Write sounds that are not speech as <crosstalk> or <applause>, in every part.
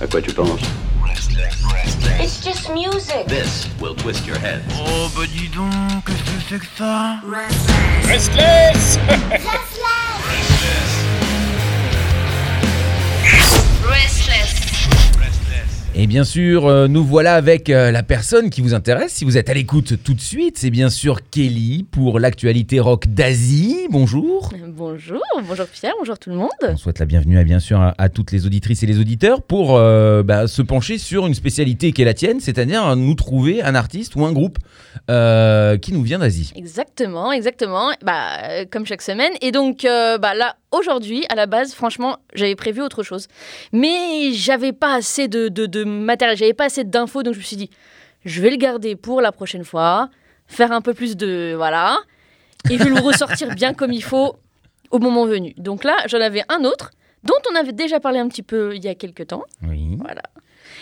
À quoi tu penses It's just music. This will twist your head. Oh bah dis donc, qu'est-ce que c'est que ça Restless Restless. Et bien sûr, euh, nous voilà avec euh, la personne qui vous intéresse. Si vous êtes à l'écoute tout de suite, c'est bien sûr Kelly pour l'actualité rock d'Asie. Bonjour. Bonjour, bonjour Pierre, bonjour tout le monde. On souhaite la bienvenue à, bien sûr à, à toutes les auditrices et les auditeurs pour euh, bah, se pencher sur une spécialité qui est la tienne, c'est-à-dire nous trouver un artiste ou un groupe euh, qui nous vient d'Asie. Exactement, exactement. Bah, euh, comme chaque semaine. Et donc, euh, bah, là, aujourd'hui, à la base, franchement, j'avais prévu autre chose. Mais j'avais pas assez de, de, de matériel, j'avais pas assez d'infos, donc je me suis dit, je vais le garder pour la prochaine fois, faire un peu plus de. Voilà. Et je vais le ressortir bien comme il faut au moment venu. Donc là, j'en avais un autre, dont on avait déjà parlé un petit peu il y a quelques temps. Oui. Voilà.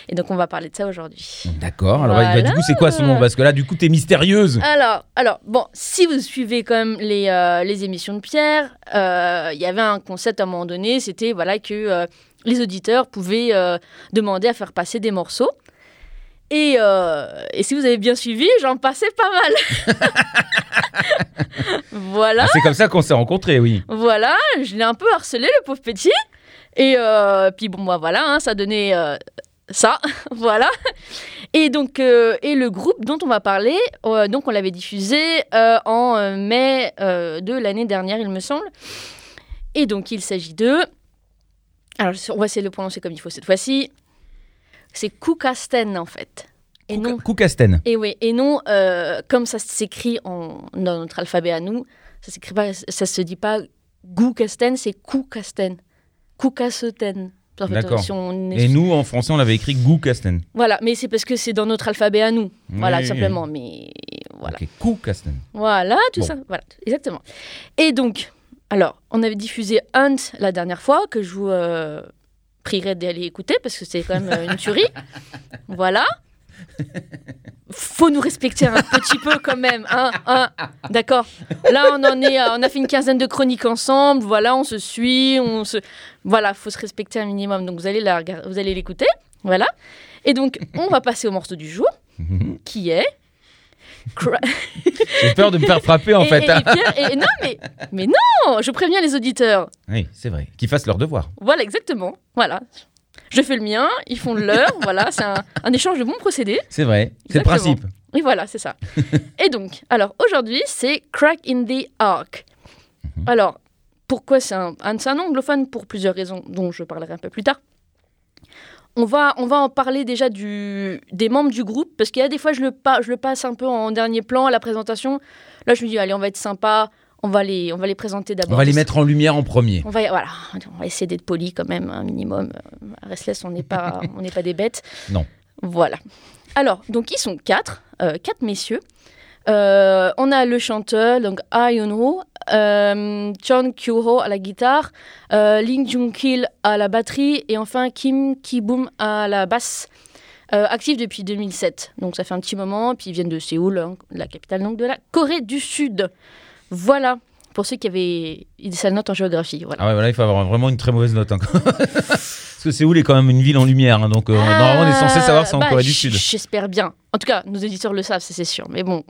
Et donc, on va parler de ça aujourd'hui. D'accord. Alors, Voilà. bah, du coup, c'est quoi ce nom Parce que là, du coup, t'es mystérieuse. Alors, alors, bon, si vous suivez quand même les, euh, les émissions de Pierre, euh, il y avait un concept à un moment donné, c'était voilà que euh, les auditeurs pouvaient demander à faire passer des morceaux. Et, euh, et si vous avez bien suivi, j'en passais pas mal. <laughs> voilà, Ah, c'est comme ça qu'on s'est rencontrés, oui. voilà, je l'ai un peu harcelé, le pauvre petit. Et euh, puis bon, moi voilà, hein, ça donnait euh, ça, <laughs> voilà. Et donc, et le groupe dont on va parler, donc on l'avait diffusé en mai de l'année dernière, il me semble. Et donc il s'agit de, alors on va essayer de le prononcer comme il faut cette fois-ci. C'est Koukasten en fait. Et non, Koukasten. et oui, et non euh, comme ça s'écrit en dans notre alphabet à nous, ça s'écrit pas, ça se dit pas Goukasten, c'est Koukasten, Koukasten. En fait, D'accord. si on est Et nous, en français, on l'avait écrit Goukasten. voilà, mais c'est parce que c'est dans notre alphabet à nous. Voilà, Oui. simplement. Mais voilà. Voilà, tout Bon. ça. Voilà, exactement. Et donc, alors, on avait diffusé Hunt la dernière fois, que je vous euh, prierai d'aller écouter, parce que c'est quand même euh, une tuerie. <laughs> voilà. Faut nous respecter un petit peu quand même, hein, hein. D'accord. Là, on en est, à- on a fait une quinzaine de chroniques ensemble. Voilà, on se suit, on se, voilà, faut se respecter un minimum. Donc vous allez la, vous allez l'écouter, voilà. Et donc, on va passer au morceau du jour, qui est. <laughs> J'ai peur de me faire frapper, en et, fait. et- hein. et Pierre- et- non, mais, mais non, je préviens les auditeurs. Oui, c'est vrai. Qu'ils fassent leur devoir. Voilà, exactement. Voilà. Je fais le mien, ils font le leur. <laughs> voilà, c'est un, un échange de bons procédés. C'est vrai. C'est le principe. Et voilà, c'est ça. et donc, alors aujourd'hui, c'est Crack in the Ark. Mhm. Alors, pourquoi c'est un, un, c'est un anglophone Pour plusieurs raisons dont je parlerai un peu plus tard. On va, on va en parler déjà du, des membres du groupe, parce qu'il y a des fois, je le, pa- je le passe un peu en dernier plan à la présentation. Là, je me dis, allez, on va être sympa, on va les, on va les présenter d'abord. On va les mettre en lumière en premier. On va, voilà, on va essayer d'être poli quand même, un minimum. Euh, À Restless, on n'est pas, <laughs> on n'est pas des bêtes. Non. Voilà. Alors, donc ils sont quatre, euh, quatre messieurs. Euh, on a le chanteur, donc Ah Yun-ho, euh, Chon Kyu-ho à la guitare, euh, Ling Jung-kil à la batterie et enfin Kim Ki-boom à la basse. Euh, actifs depuis 2007, donc ça fait un petit moment. Puis ils viennent de Séoul, hein, la capitale donc de la Corée du Sud. Voilà. Pour ceux qui avaient des sales notes en géographie, voilà. Ah ouais, voilà, il faut avoir vraiment une très mauvaise note. hein. <laughs> Parce que Séoul est quand même une ville en lumière. hein, donc, euh, normalement, on est censé savoir c'est en bah, Corée du j- Sud. J'espère bien. En tout cas, nos éditeurs le savent, ça, c'est sûr. Mais bon,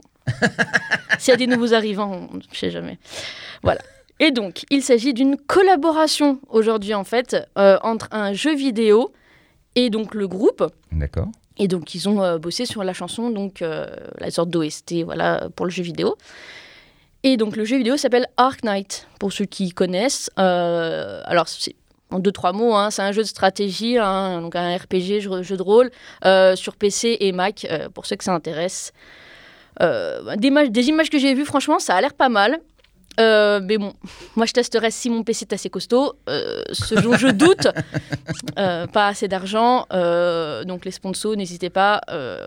s'il y a des nouveaux arrivants, on ne sait jamais. Voilà. Et donc, il s'agit d'une collaboration aujourd'hui, en fait, euh, entre un jeu vidéo et donc le groupe. D'accord. Et donc, ils ont euh, bossé sur la chanson, donc euh, la sorte d'OST, voilà, pour le jeu vidéo. Et donc, le jeu vidéo s'appelle Ark Knight, pour ceux qui connaissent. Alors, c'est en deux, trois mots, hein, c'est un jeu de stratégie, hein, donc un RPG, jeu, jeu de rôle, euh, sur PC et Mac, euh, pour ceux que ça intéresse. Euh, des, images, des images que j'ai vues, franchement, ça a l'air pas mal. Euh, mais bon, <laughs> moi je testerai si mon PC est assez costaud. Euh, ce dont je doute, <laughs> euh, pas assez d'argent. donc les sponsors, n'hésitez pas.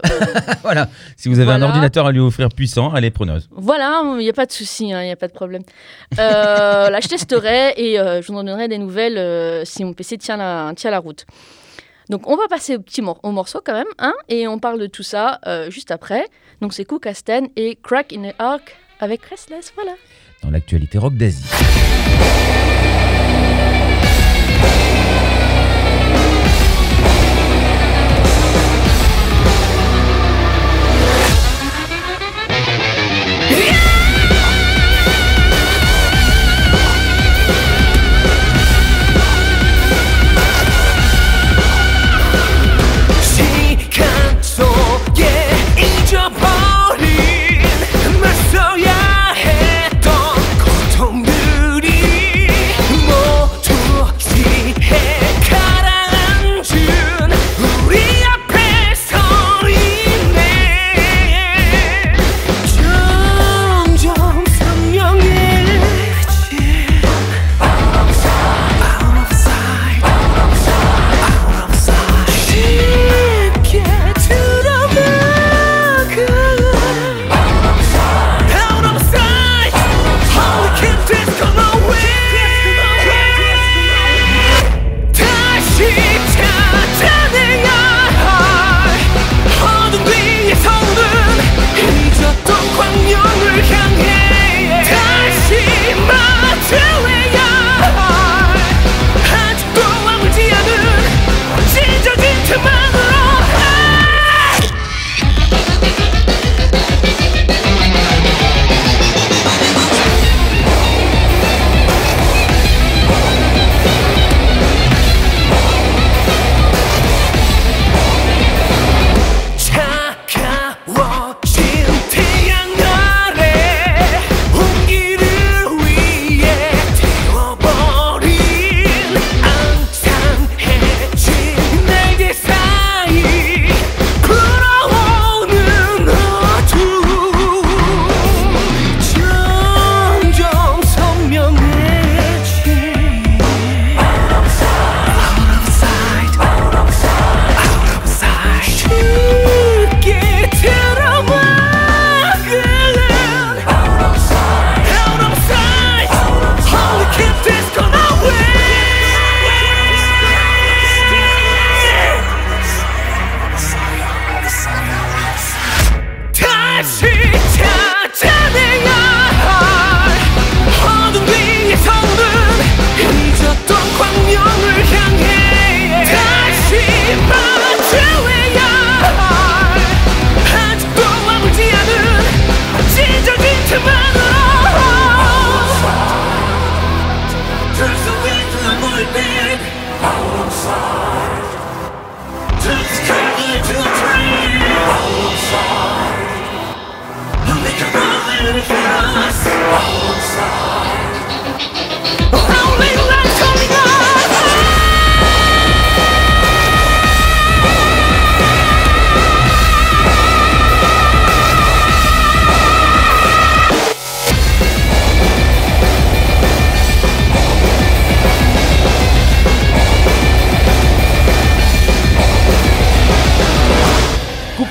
<laughs> voilà. Si vous avez un ordinateur à lui offrir puissant, allez, preneuse. voilà, il n'y a pas de souci, il n'y a pas de problème. Là, je testerai et je vous en donnerai des nouvelles si mon PC tient la, tient la route. Donc, on va passer au petit mor- au morceau quand même, hein, et on parle de tout ça juste après. Donc, c'est Cook Aston et Crack in the Ark avec Restless, voilà. Dans l'actualité rock d'Asie.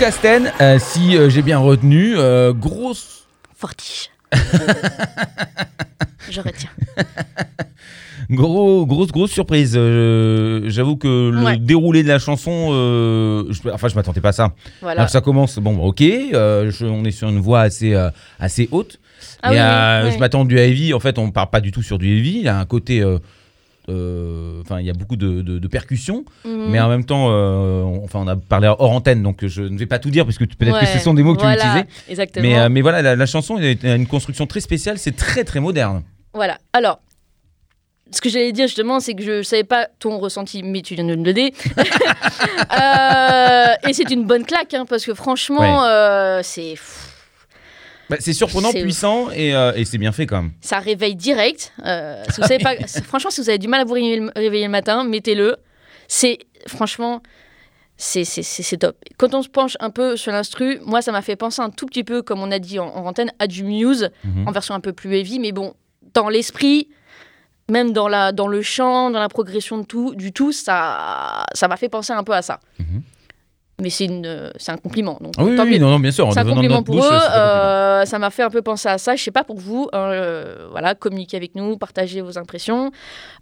Koukasten, euh, si euh, j'ai bien retenu, euh, grosse Fortiche. <laughs> Je retiens. Gros, grosse, grosse surprise. Euh, J'avoue que le Ouais. déroulé de la chanson, euh, je, enfin, je m'attendais pas à ça. Voilà. Alors, ça commence, bon, ok, euh, je- on est sur une voix assez, euh, assez haute. Ah et oui, euh, oui, je m'attends du heavy. En fait, on part pas du tout sur du heavy. Il y a un côté, euh, enfin, il y a beaucoup de, de- de percussions, Mhm. mais en même temps, euh, on- enfin, on a parlé hors antenne, donc je ne vais pas tout dire parce que peut-être que Ouais, ce sont des mots que voilà, tu utilisais. Exactement. Mais, euh, mais voilà, la, la chanson a une construction très spéciale. C'est très, très moderne. Voilà. Alors, ce que j'allais dire justement, c'est que je savais pas ton ressenti, mais tu viens de me le. <laughs> Euh, et c'est une bonne claque, hein, parce que franchement, euh, c'est Bah, c'est surprenant, C'est- puissant et, euh, et c'est bien fait quand même. ça réveille direct. Euh, si vous savez pas, <laughs> franchement, si vous avez du mal à vous réveiller le, réveiller le matin, mettez-le. C'est franchement, c'est c'est- c'est- c'est top. Quand on se penche un peu sur l'instru, moi, ça m'a fait penser un tout petit peu, comme on a dit en, en antenne, à du Muse, Mhm. en version un peu plus heavy, mais bon, dans l'esprit, même dans, la, dans le chant, dans la progression de tout, du tout, ça ça m'a fait penser un peu à ça. Mhm. Mais c'est une- c'est un compliment. Donc, Ah oui, tant oui, non, non, bien sûr. C'est un compliment pour bouche, eux. euh, ça m'a fait un peu penser à ça. Je sais pas pour vous. hein, euh, voilà, communiquez avec nous, partagez vos impressions.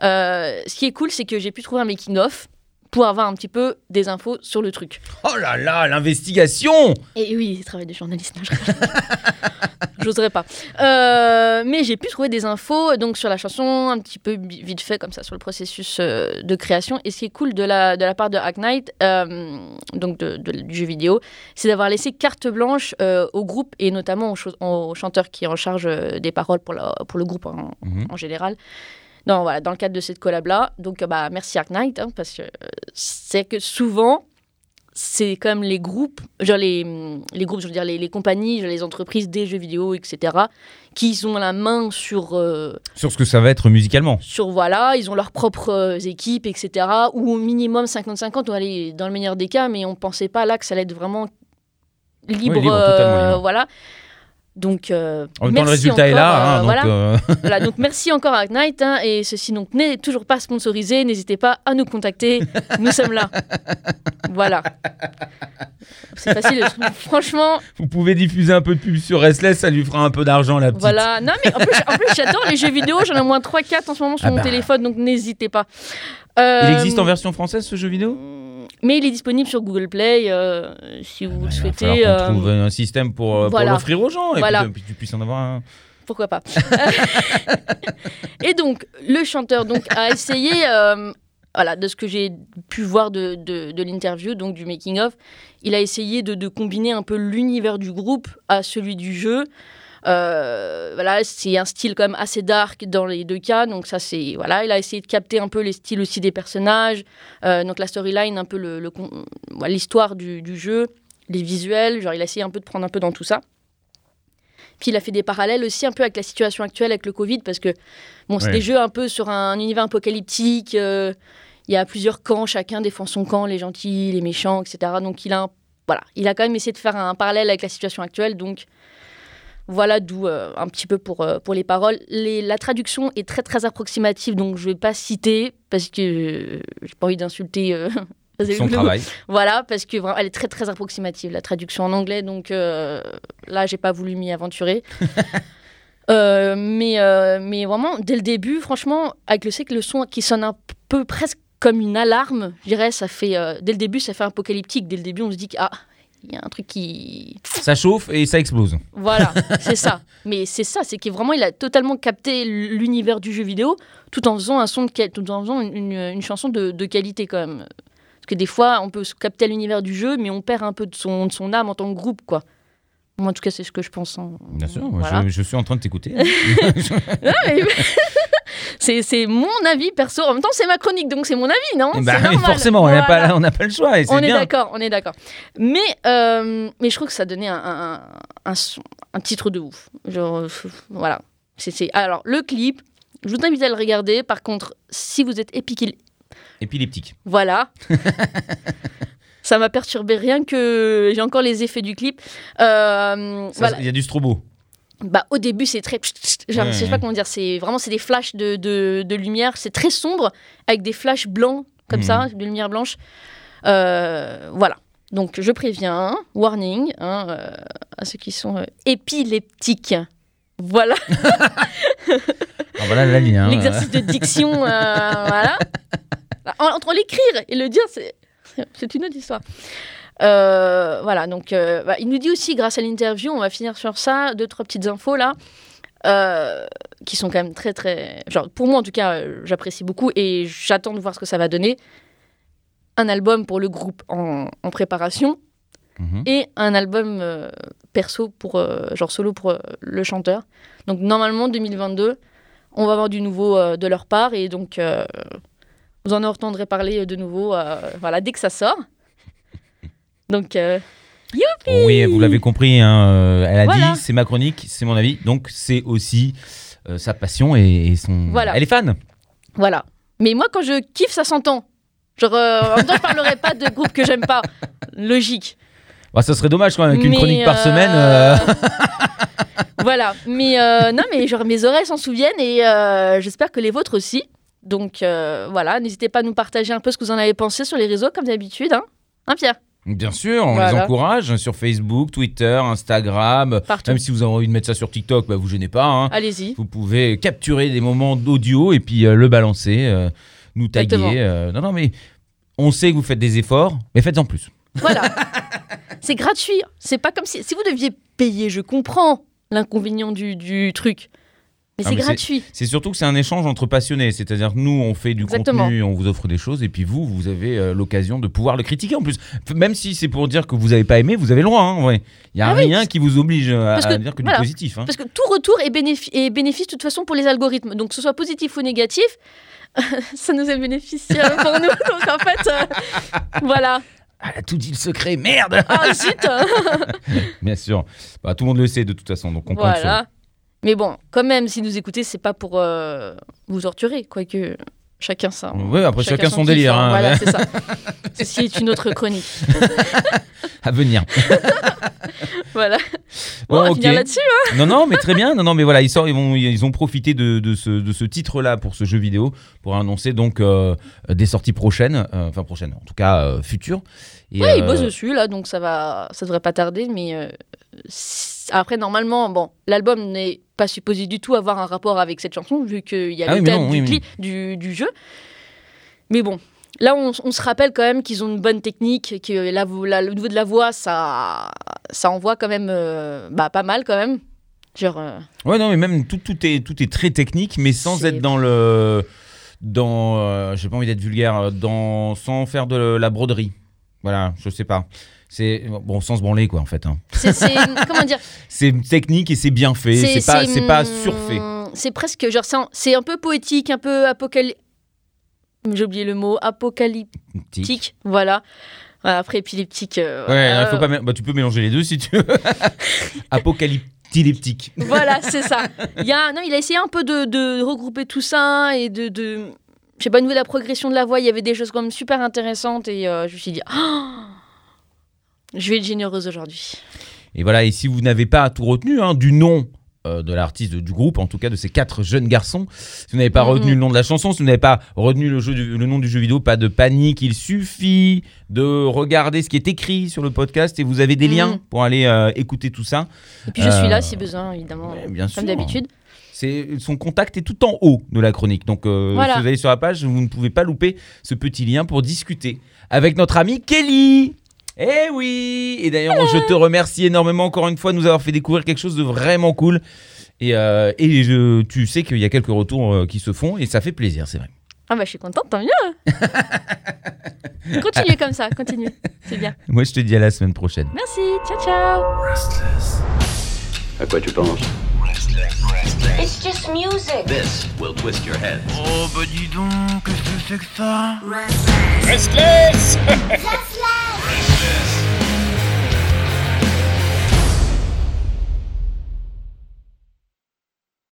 Euh, ce qui est cool, c'est que j'ai pu trouver un making of pour avoir un petit peu des infos sur le truc. Oh là là, l'investigation Et oui, travail de journaliste. non. <laughs> J'oserais pas. Euh, mais j'ai pu trouver des infos donc sur la chanson, un petit peu vite fait comme ça sur le processus euh, de création. Et ce qui est cool de la, de la part de Hack Knight, euh, donc de- de- du jeu vidéo, c'est d'avoir laissé carte blanche au groupe et notamment au, chanteur qui est en charge des paroles pour, la- pour le groupe en, Mhm. en général. Dans, voilà, dans le cadre de cette collab-là. Donc, euh, bah, merci Ark Knight, hein, parce que euh, c'est que souvent, c'est comme les groupes, genre les, hum, les groupes, je veux dire les, les compagnies, genre les entreprises des jeux vidéo, etc., qui ont la main sur, euh, Sur ce que ça va être musicalement. sur voilà, ils ont leurs propres équipes, etc., ou au minimum 50-50, ou aller dans le meilleur des cas, mais on pensait pas là que ça allait être vraiment libre, libre, euh, totalement libre. voilà. Donc, euh, En même temps, le résultat est là. hein, euh, voilà. euh, <laughs> Voilà, donc merci encore à Knight. hein, et ceci donc n'est toujours pas sponsorisé. N'hésitez pas à nous contacter. Nous sommes là. <laughs> Voilà. C'est facile. Franchement, vous pouvez diffuser un peu de pub sur Restless, ça lui fera un peu d'argent, la petite. voilà. Non, mais en plus, en plus, j'adore les jeux vidéo. J'en ai au moins 3-4 en ce moment sur Ah mon bah. téléphone. Donc n'hésitez pas. Il Euh, existe en version française ce jeu vidéo? Mais il est disponible sur Google Play euh, si vous Bah, le Il va souhaitez. falloir qu'on euh, trouve un système pour, euh, pour voilà. l'offrir aux gens et Voilà. puis, puis tu puisses en avoir un. pourquoi pas. <laughs> et donc, le chanteur donc, a essayé, euh, voilà, de ce que j'ai pu voir de, de, de l'interview, donc du making-of, il a essayé de, de combiner un peu l'univers du groupe à celui du jeu. Euh, voilà, c'est un style quand même assez dark dans les deux cas, donc ça c'est voilà, il a essayé de capter un peu les styles aussi des personnages, euh, donc la storyline, un peu le, le l'histoire du, du jeu, les visuels, genre il a essayé un peu de prendre un peu dans tout ça. Puis il a fait des parallèles aussi un peu avec la situation actuelle avec le Covid, parce que bon, c'est Ouais. des jeux un peu sur un univers apocalyptique. euh, il y a plusieurs camps, chacun défend son camp, les gentils, les méchants, etc. Donc il a, un- voilà, il a quand même essayé de faire un parallèle avec la situation actuelle. Donc voilà d'où euh, un petit peu pour, euh, pour les paroles. Les- la traduction est très très approximative, donc je vais pas citer parce que j'ai pas envie d'insulter. euh, <laughs> Son travail. voilà, parce que vraiment, elle est très très approximative, la traduction en anglais, donc là, j'ai pas voulu m'y aventurer. <laughs> Mais, mais vraiment, dès le début, franchement, avec le que le son qui sonne un peu presque comme une alarme, je dirais, ça fait, euh, dès le début, ça fait apocalyptique. Dès le début, on se dit que, ah, il y a un truc qui. Ça chauffe et ça explose. Voilà, <laughs> c'est ça. Mais c'est ça, c'est qu'il vraiment, il a totalement capté l'univers du jeu vidéo tout en faisant un son de tout en faisant une, une- une chanson de, de qualité quand même. Parce que des fois, on peut capter l'univers du jeu, mais on perd un peu de son, de son âme en tant que groupe, quoi. Moi, en tout cas, c'est ce que je pense. hein. Bien sûr, Voilà. je, je suis en train de t'écouter. <laughs> Mais- <laughs> c'est mon avis perso. En même temps, c'est ma chronique, donc c'est mon avis, non? Bah, <laughs> mais forcément, on n'a Voilà. pas, le choix. Et On est d'accord, on est d'accord. Mais, euh, mais je trouve que ça donnait un, un, titre de ouf. Genre, euh, voilà. C'est, Alors, le clip, je vous invite à le regarder. Par contre, si vous êtes épique, Épileptique. voilà. Ça m'a perturbé rien que j'ai encore les effets du clip. Euh, voilà. Il y a du strobo. Bah, au début, c'est très. Genre, Ouais, je sais pas comment dire. C'est vraiment c'est des flashs de, de, de lumière. C'est très sombre avec des flashs blancs comme Mhm. ça, de lumière blanche. Euh, voilà. Donc, je préviens, warning hein, euh, à ceux qui sont euh, épileptiques. Voilà <laughs> Ah, voilà la ligne. hein. l'exercice de diction. <laughs> voilà. En- Entre l'écrire et le dire, c'est <laughs> c'est une autre histoire. Euh, voilà, donc euh, bah, il nous dit aussi, grâce à l'interview, on va finir sur ça, deux, trois petites infos là, euh, qui sont quand même très, très. Genre, pour moi en tout cas, j'apprécie beaucoup et j'attends de voir ce que ça va donner. Un album pour le groupe en, en préparation Mhm. et un album perso pour genre solo pour le chanteur. Donc normalement 2022, on va avoir du nouveau de leur part et donc vous en entendrez parler de nouveau euh, voilà dès que ça sort. Donc euh, Oui, vous l'avez compris. hein, euh, elle a Voilà. dit, c'est ma chronique, c'est mon avis. Donc c'est aussi euh, sa passion et, et son. Voilà. Elle est fan. voilà. Mais moi quand je kiffe ça s'entend. Genre euh, en même temps je parlerai pas de groupe que j'aime pas. Logique. Bah, ça serait dommage quand même qu'une Mais, chronique par euh, semaine. euh, <laughs> voilà. Mais euh, non, mais genre mes oreilles s'en souviennent et euh, j'espère que les vôtres aussi. Donc euh, voilà, n'hésitez pas à nous partager un peu ce que vous en avez pensé sur les réseaux comme d'habitude. Hein, hein Pierre? Bien sûr, on les encourage sur Facebook, Twitter, Instagram. Partout. Même si vous avez envie de mettre ça sur TikTok, bah, vous gênez pas. hein. Allez-y. Vous pouvez capturer des moments d'audio et puis euh, le balancer, euh, nous taguer. Euh, non, non, mais on sait que vous faites des efforts, mais faites en plus. Voilà. <laughs> c'est gratuit. C'est pas comme si. Si vous deviez payer, je comprends l'inconvénient du, du truc. Mais Ah, c'est mais gratuit. C'est surtout que c'est un échange entre passionnés. C'est-à-dire que nous, on fait du Exactement. contenu, on vous offre des choses, et puis vous, vous avez euh, l'occasion de pouvoir le critiquer en plus. Même si c'est pour dire que vous n'avez pas aimé, vous avez le droit. hein. Il n'y a Ah oui, rien qui vous oblige à, Parce à que, dire que voilà. du positif. hein. Parce que tout retour est, bénéfi- est bénéfice de toute façon pour les algorithmes. Donc que ce soit positif ou négatif, <laughs> ça nous est bénéficieux pour nous. <laughs> Donc en fait, euh, <laughs> voilà. Ah, elle a tout dit le secret, merde Ah zut Bien sûr. Bah, tout le monde le sait de toute façon, donc on compte sur Voilà. Mais bon, quand même, si nous écoutez, c'est pas pour euh, vous torturer, quoique chacun ça. Ouais, après, chacun son délire, kiff, hein, Voilà, ouais. c'est ça. <laughs> Ceci est une autre chronique. <laughs> à venir. <laughs> Voilà. Bon, on va ok. finir là-dessus. hein. Non, non, mais très bien. Non, non, mais voilà, ils, sortent, ils, vont, ils ont profité de, de ce, de ce titre-là pour ce jeu vidéo pour annoncer donc euh, des sorties prochaines, euh, enfin prochaines, en tout cas euh, futures. Et, Ouais, ils bossent dessus là, donc ça va, ça devrait pas tarder. Mais après, normalement, bon, l'album n'est pas supposé du tout avoir un rapport avec cette chanson vu qu'il y a Ah le oui, thème non, du, oui, du, du jeu. Mais bon. Là, on, on se rappelle quand même qu'ils ont une bonne technique, que la, le niveau de la voix, ça, ça envoie quand même euh, bah, pas mal quand même. Genre, euh, Ouais, non, mais même tout, tout, est, tout est très technique, mais sans être dans le. Dans. euh, J'ai pas envie d'être vulgaire, dans, sans faire de la broderie. Voilà, je sais pas. C'est. Bon, sans se branler, quoi, en fait. hein. c'est, <laughs> comment dire C'est technique et c'est bien fait. C'est pas, c'est pas surfait. C'est presque genre c'est un, c'est un peu poétique, un peu apocalyptique. J'ai oublié le mot apocalyptique. Voilà. Après épileptique. euh, Ouais, euh, faut pas bah, tu peux mélanger les deux si tu veux. <laughs> Apocalyptileptique. Voilà, c'est ça. Il y a, non, il a essayé un peu de, de regrouper tout ça et de, de je sais pas, au niveau de la progression de la voix, il y avait des choses quand même super intéressantes et euh, je me suis dit, Ah <gasps> je vais être généreuse aujourd'hui. Et voilà, et si vous n'avez pas tout retenu hein, du nom euh, de l'artiste, du groupe, en tout cas de ces quatre jeunes garçons, si vous n'avez pas Mhm. retenu le nom de la chanson, si vous n'avez pas retenu le, jeu du- le nom du jeu vidéo, pas de panique, il suffit de regarder ce qui est écrit sur le podcast et vous avez des Mhm. liens pour aller euh, écouter tout ça. Et puis je suis là si besoin, évidemment, bien comme d'habitude. C'est son contact est tout en haut de la chronique. Donc euh, Voilà. si vous allez sur la page, vous ne pouvez pas louper ce petit lien pour discuter avec notre ami Kelly. Eh oui Et d'ailleurs, je te remercie énormément encore une fois de nous avoir fait découvrir quelque chose de vraiment cool. Et, euh, et je- tu sais qu'il y a quelques retours euh, qui se font et ça fait plaisir, c'est vrai. Ah bah je suis contente, tant mieux. <laughs> continue comme ça, continue. C'est bien. Moi, je te dis à la semaine prochaine. Merci, ciao ciao. À quoi tu penses? Restless. It's just music. This will twist your head. Oh bah dis donc, qu'est-ce que c'est que ça Restless Restless.